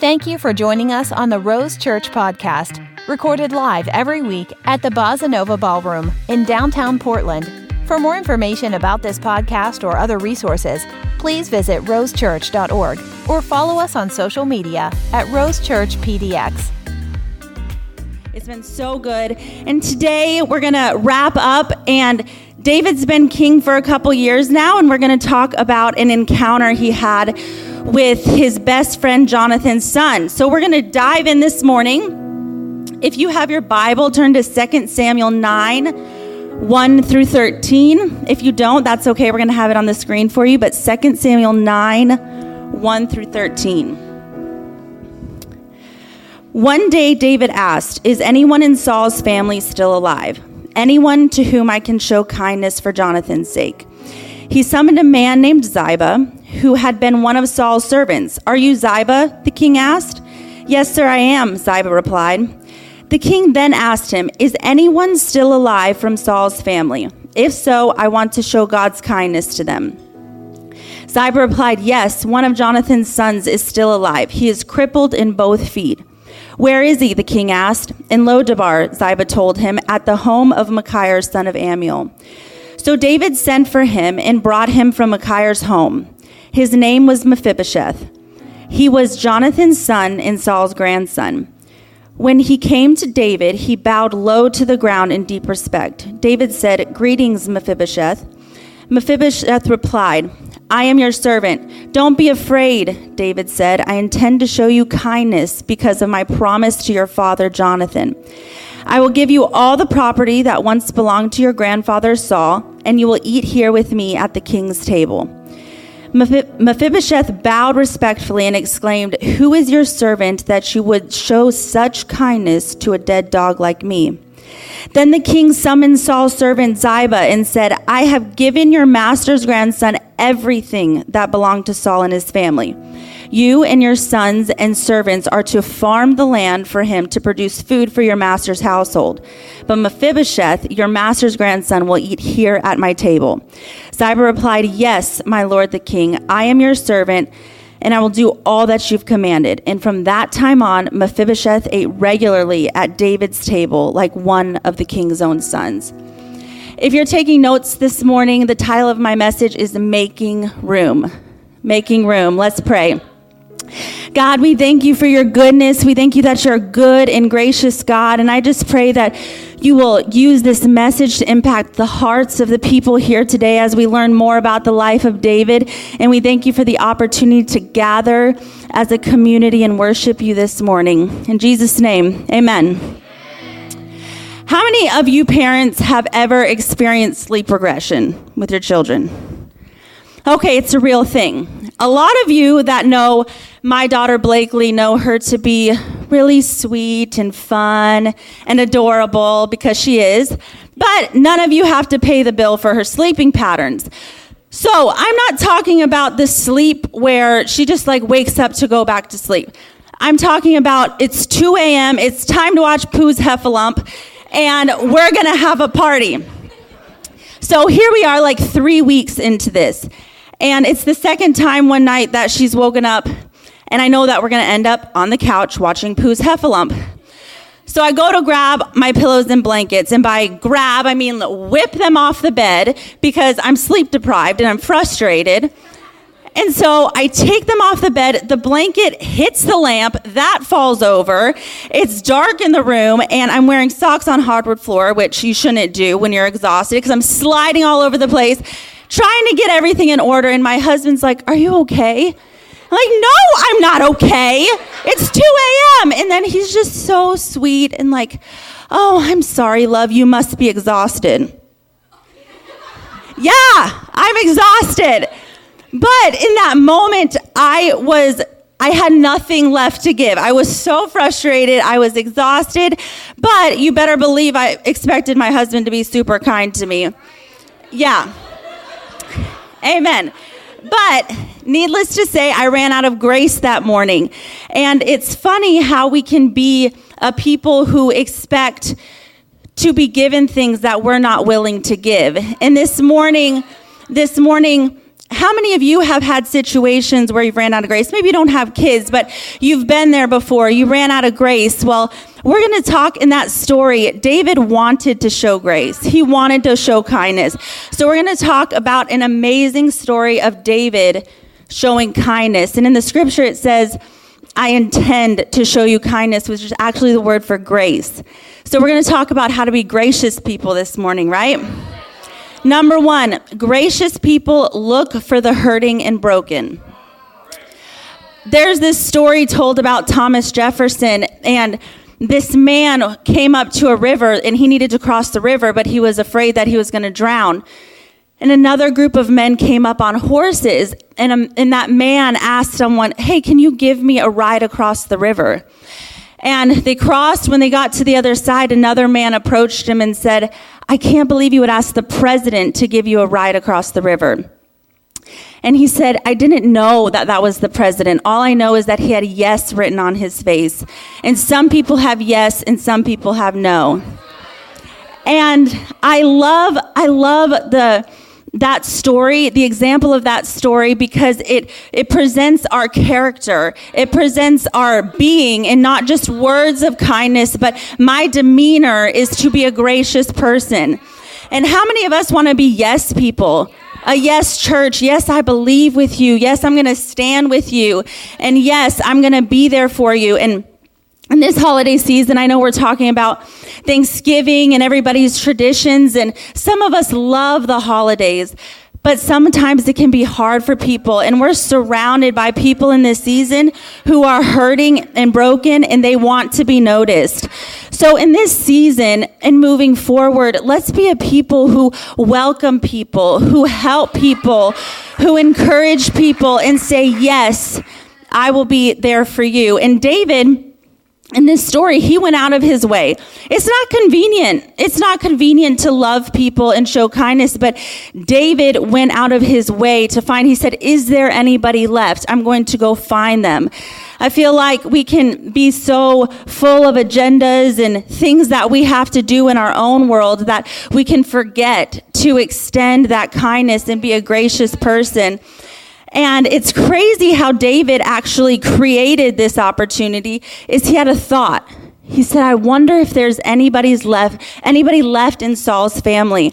Thank you for joining us on the Rose Church podcast, recorded live every week at the Bossanova Ballroom in downtown Portland. For more information about this podcast or other resources, please visit rosechurch.org or follow us on social media at rosechurchpdx. It's been so good. And today we're going to wrap up and David's been king for a couple years now and we're going to talk about an encounter he had with his best friend Jonathan's son. So we're going to dive in this morning. If you have your Bible, turn to 2 Samuel 9 1 through 13. If you don't, that's okay. We're going to have it on the screen for you. But 2 Samuel 9 1 through 13. One day David asked, Is anyone in Saul's family still alive? Anyone to whom I can show kindness for Jonathan's sake? He summoned a man named Ziba, who had been one of Saul's servants. Are you Ziba? the king asked. Yes, sir, I am, Ziba replied. The king then asked him, Is anyone still alive from Saul's family? If so, I want to show God's kindness to them. Ziba replied, Yes, one of Jonathan's sons is still alive. He is crippled in both feet. Where is he? the king asked. In Lodabar, Ziba told him, at the home of Machir, son of Ammiel. So David sent for him and brought him from Machir's home. His name was Mephibosheth. He was Jonathan's son and Saul's grandson. When he came to David, he bowed low to the ground in deep respect. David said, Greetings, Mephibosheth. Mephibosheth replied, I am your servant. Don't be afraid, David said. I intend to show you kindness because of my promise to your father Jonathan. I will give you all the property that once belonged to your grandfather Saul, and you will eat here with me at the king's table. Mephibosheth bowed respectfully and exclaimed, Who is your servant that you would show such kindness to a dead dog like me? Then the king summoned Saul's servant Ziba and said, I have given your master's grandson everything that belonged to Saul and his family. You and your sons and servants are to farm the land for him to produce food for your master's household. But Mephibosheth, your master's grandson, will eat here at my table. Ziba replied, Yes, my lord the king, I am your servant and I will do all that you've commanded. And from that time on, Mephibosheth ate regularly at David's table like one of the king's own sons. If you're taking notes this morning, the title of my message is Making Room. Making Room. Let's pray. God, we thank you for your goodness. We thank you that you're good and gracious God. And I just pray that you will use this message to impact the hearts of the people here today as we learn more about the life of David. And we thank you for the opportunity to gather as a community and worship you this morning. In Jesus' name, amen. How many of you parents have ever experienced sleep regression with your children? Okay, it's a real thing. A lot of you that know my daughter Blakely know her to be really sweet and fun and adorable because she is, but none of you have to pay the bill for her sleeping patterns. So I'm not talking about the sleep where she just like wakes up to go back to sleep. I'm talking about it's 2 a.m., it's time to watch Pooh's Heffalump, and we're gonna have a party. So here we are, like three weeks into this. And it's the second time one night that she's woken up and I know that we're to end up on the couch watching Pooh's Heffalump. So I go to grab my pillows and blankets, and by grab, I mean whip them off the bed because I'm sleep deprived and I'm frustrated. And so I take them off the bed. The blanket hits the lamp. That falls over. It's dark in the room, and I'm wearing socks on hardwood floor, which you shouldn't do when you're exhausted because I'm sliding all over the place, trying to get everything in order. And my husband's like, Are you okay? I'm like, no, I'm not okay. It's 2 a.m. And then he's just so sweet and like, oh, I'm sorry, love, you must be exhausted. yeah, I'm exhausted. But in that moment, I was I had nothing left to give. I was so frustrated. I was exhausted. But you better believe I expected my husband to be super kind to me. Yeah. Amen. But needless to say, I ran out of grace that morning. And it's funny how we can be a people who expect to be given things that we're not willing to give. And this morning, this morning, how many of you have had situations where you've ran out of grace? Maybe you don't have kids, but you've been there before. You ran out of grace. Well, we're going to talk in that story. David wanted to show grace, he wanted to show kindness. So, we're going to talk about an amazing story of David showing kindness. And in the scripture, it says, I intend to show you kindness, which is actually the word for grace. So, we're going to talk about how to be gracious people this morning, right? Number one, gracious people look for the hurting and broken. There's this story told about Thomas Jefferson, and this man came up to a river and he needed to cross the river, but he was afraid that he was going to drown. And another group of men came up on horses, and, um, and that man asked someone, Hey, can you give me a ride across the river? And they crossed. When they got to the other side, another man approached him and said, I can't believe you would ask the president to give you a ride across the river. And he said, I didn't know that that was the president. All I know is that he had yes written on his face. And some people have yes and some people have no. And I love, I love the, that story, the example of that story, because it, it presents our character. It presents our being and not just words of kindness, but my demeanor is to be a gracious person. And how many of us want to be yes people? A yes, church. Yes, I believe with you. Yes, I'm going to stand with you. And yes, I'm going to be there for you. And in this holiday season, I know we're talking about Thanksgiving and everybody's traditions, and some of us love the holidays, but sometimes it can be hard for people. And we're surrounded by people in this season who are hurting and broken, and they want to be noticed. So, in this season and moving forward, let's be a people who welcome people, who help people, who encourage people, and say, Yes, I will be there for you. And David, in this story, he went out of his way. It's not convenient. It's not convenient to love people and show kindness, but David went out of his way to find, he said, Is there anybody left? I'm going to go find them. I feel like we can be so full of agendas and things that we have to do in our own world that we can forget to extend that kindness and be a gracious person. And it's crazy how David actually created this opportunity is he had a thought. He said, I wonder if there's anybody's left, anybody left in Saul's family.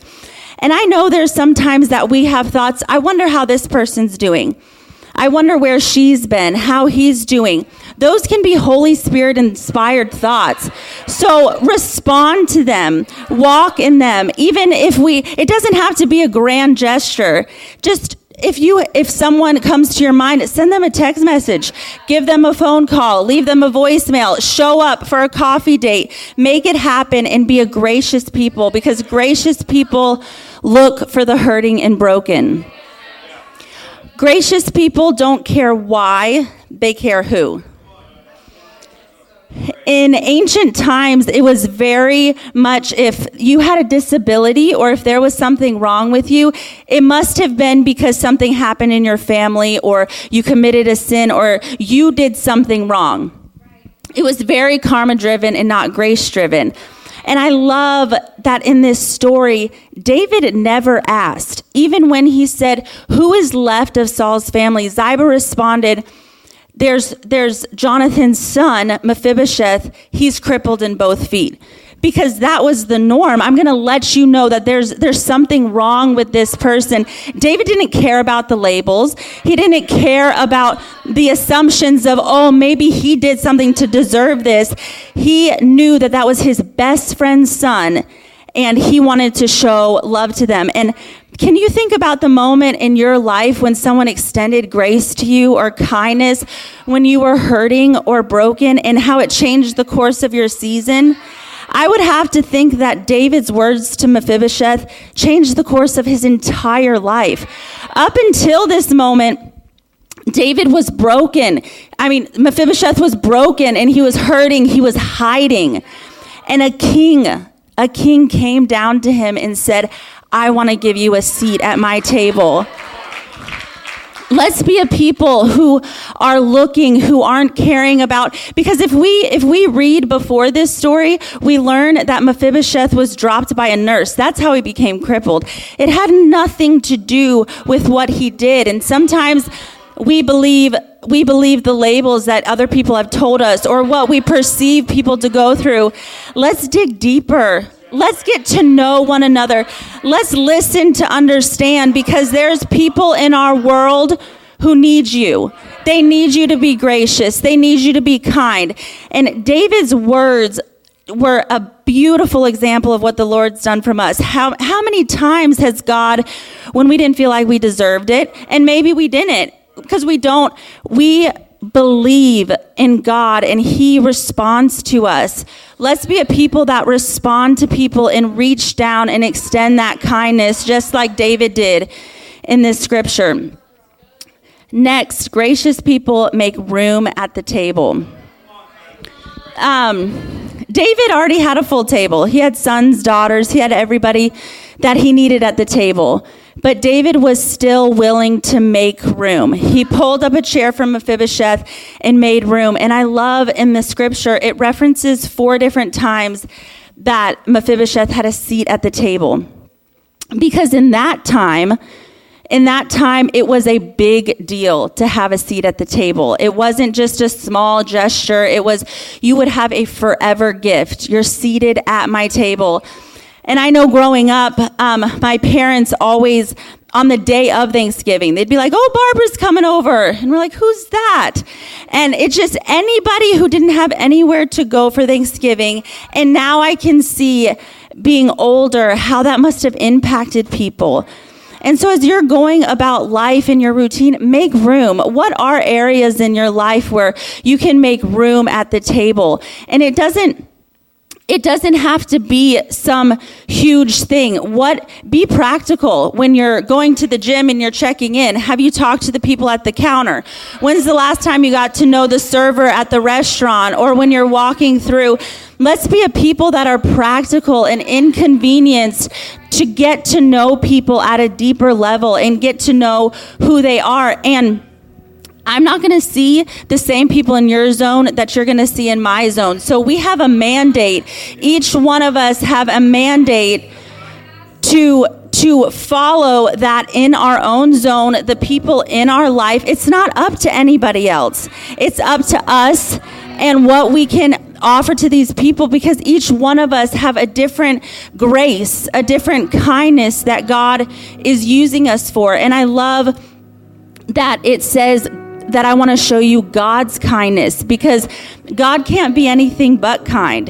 And I know there's sometimes that we have thoughts, I wonder how this person's doing. I wonder where she's been, how he's doing. Those can be Holy Spirit inspired thoughts. So respond to them, walk in them. Even if we, it doesn't have to be a grand gesture. Just if you if someone comes to your mind send them a text message. Give them a phone call. Leave them a voicemail. Show up for a coffee date. Make it happen and be a gracious people because gracious people look for the hurting and broken. Gracious people don't care why they care who in ancient times, it was very much if you had a disability or if there was something wrong with you, it must have been because something happened in your family or you committed a sin or you did something wrong. It was very karma driven and not grace driven. And I love that in this story, David never asked. Even when he said, Who is left of Saul's family? Ziba responded, there's, there's Jonathan's son, Mephibosheth. He's crippled in both feet because that was the norm. I'm going to let you know that there's there's something wrong with this person. David didn't care about the labels. He didn't care about the assumptions of oh maybe he did something to deserve this. He knew that that was his best friend's son and he wanted to show love to them. And can you think about the moment in your life when someone extended grace to you or kindness when you were hurting or broken and how it changed the course of your season? I would have to think that David's words to Mephibosheth changed the course of his entire life. Up until this moment, David was broken. I mean, Mephibosheth was broken and he was hurting, he was hiding. And a king, a king came down to him and said, I want to give you a seat at my table. let's be a people who are looking who aren't caring about because if we if we read before this story we learn that mephibosheth was dropped by a nurse. That's how he became crippled. It had nothing to do with what he did and sometimes we believe we believe the labels that other people have told us or what we perceive people to go through. Let's dig deeper Let's get to know one another. Let's listen to understand because there's people in our world who need you. They need you to be gracious. They need you to be kind. And David's words were a beautiful example of what the Lord's done from us. How, how many times has God, when we didn't feel like we deserved it, and maybe we didn't, because we don't, we believe in God and He responds to us. Let's be a people that respond to people and reach down and extend that kindness, just like David did in this scripture. Next, gracious people make room at the table. Um, David already had a full table. He had sons, daughters, he had everybody that he needed at the table. But David was still willing to make room. He pulled up a chair from Mephibosheth and made room. And I love in the scripture, it references four different times that Mephibosheth had a seat at the table. Because in that time, in that time, it was a big deal to have a seat at the table. It wasn't just a small gesture. It was, you would have a forever gift. You're seated at my table. And I know growing up, um, my parents always, on the day of Thanksgiving, they'd be like, oh, Barbara's coming over. And we're like, who's that? And it's just anybody who didn't have anywhere to go for Thanksgiving. And now I can see being older how that must have impacted people. And so, as you're going about life in your routine, make room. What are areas in your life where you can make room at the table? And it doesn't it doesn't have to be some huge thing. What be practical when you're going to the gym and you're checking in. Have you talked to the people at the counter? When's the last time you got to know the server at the restaurant or when you're walking through? Let's be a people that are practical and inconvenienced to get to know people at a deeper level and get to know who they are and I'm not going to see the same people in your zone that you're going to see in my zone. So we have a mandate. Each one of us have a mandate to to follow that in our own zone, the people in our life. It's not up to anybody else. It's up to us and what we can offer to these people because each one of us have a different grace, a different kindness that God is using us for. And I love that it says that I want to show you God's kindness because God can't be anything but kind.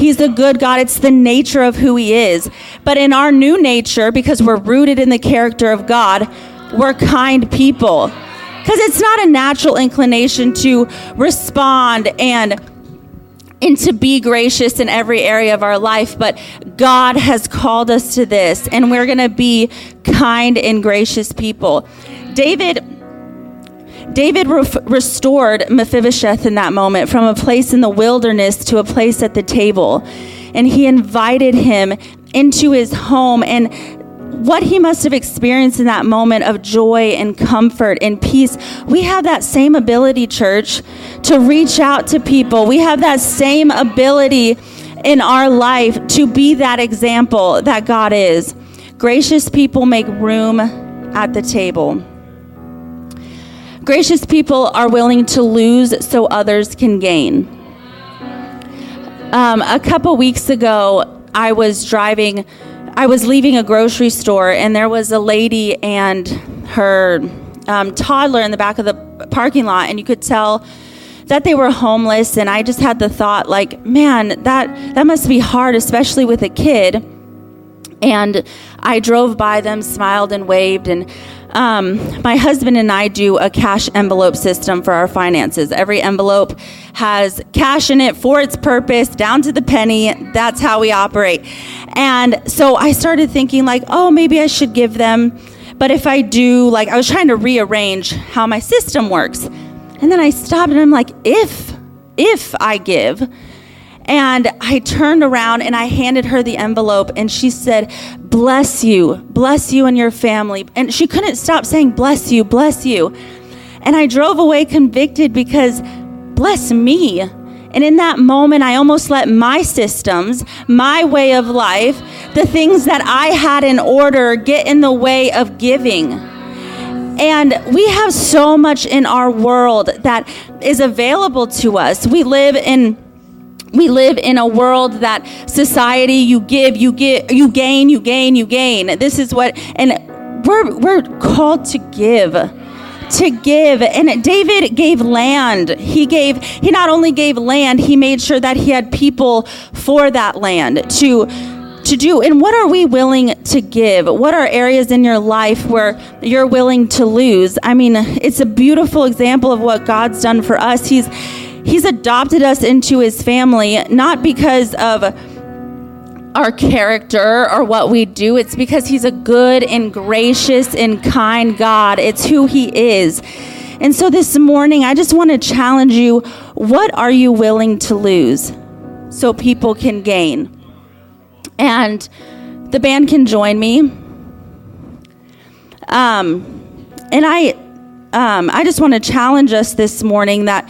He's a good God. It's the nature of who He is. But in our new nature, because we're rooted in the character of God, we're kind people. Because it's not a natural inclination to respond and and to be gracious in every area of our life, but God has called us to this, and we're going to be kind and gracious people. David David re- restored Mephibosheth in that moment from a place in the wilderness to a place at the table. And he invited him into his home. And what he must have experienced in that moment of joy and comfort and peace, we have that same ability, church, to reach out to people. We have that same ability in our life to be that example that God is. Gracious people make room at the table. Gracious people are willing to lose so others can gain. Um, a couple weeks ago, I was driving, I was leaving a grocery store, and there was a lady and her um, toddler in the back of the parking lot, and you could tell that they were homeless. And I just had the thought, like, man, that that must be hard, especially with a kid. And I drove by them, smiled and waved, and um, my husband and I do a cash envelope system for our finances. Every envelope has cash in it for its purpose, down to the penny. That's how we operate. And so I started thinking, like, oh, maybe I should give them. But if I do, like, I was trying to rearrange how my system works. And then I stopped and I'm like, if, if I give, And I turned around and I handed her the envelope, and she said, Bless you, bless you and your family. And she couldn't stop saying, Bless you, bless you. And I drove away convicted because, bless me. And in that moment, I almost let my systems, my way of life, the things that I had in order get in the way of giving. And we have so much in our world that is available to us. We live in we live in a world that society you give you get you gain you gain you gain. This is what and we're we're called to give to give. And david gave land. He gave he not only gave land he made sure that he had people for that land to to do. And what are we willing to give? What are areas in your life where you're willing to lose? I mean it's a beautiful example of what god's done for us. He's he's adopted us into his family not because of our character or what we do. It's because he's a good and gracious and kind god. It's who he is. And so this morning i just want to challenge you what are you willing to lose so people can gain? And the band can join me. Um, and I, um, I just want to challenge us this morning that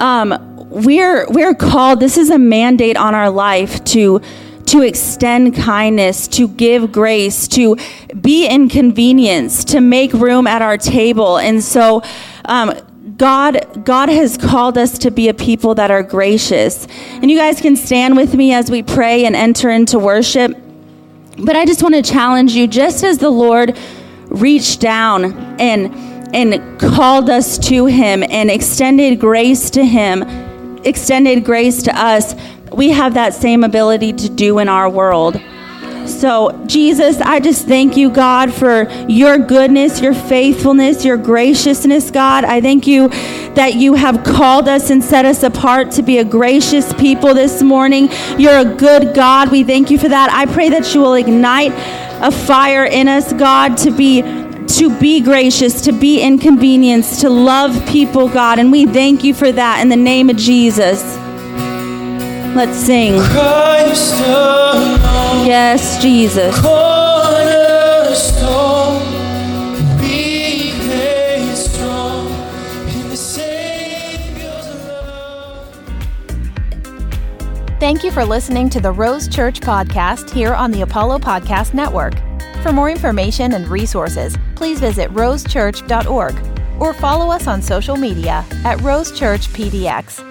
um, we're we're called. This is a mandate on our life to to extend kindness, to give grace, to be inconvenienced, to make room at our table. And so, um, God, God has called us to be a people that are gracious. And you guys can stand with me as we pray and enter into worship. But I just want to challenge you just as the Lord reached down and and called us to him and extended grace to him, extended grace to us, we have that same ability to do in our world. So, Jesus, I just thank you, God, for your goodness, your faithfulness, your graciousness, God. I thank you that you have called us and set us apart to be a gracious people this morning. You're a good God. We thank you for that. I pray that you will ignite a fire in us, God, to be to be gracious, to be inconvenienced, to love people, God. And we thank you for that in the name of Jesus. Let's sing. Yes, Jesus. Thank you for listening to the Rose Church podcast here on the Apollo Podcast Network. For more information and resources, please visit rosechurch.org or follow us on social media at Rose Church PDX.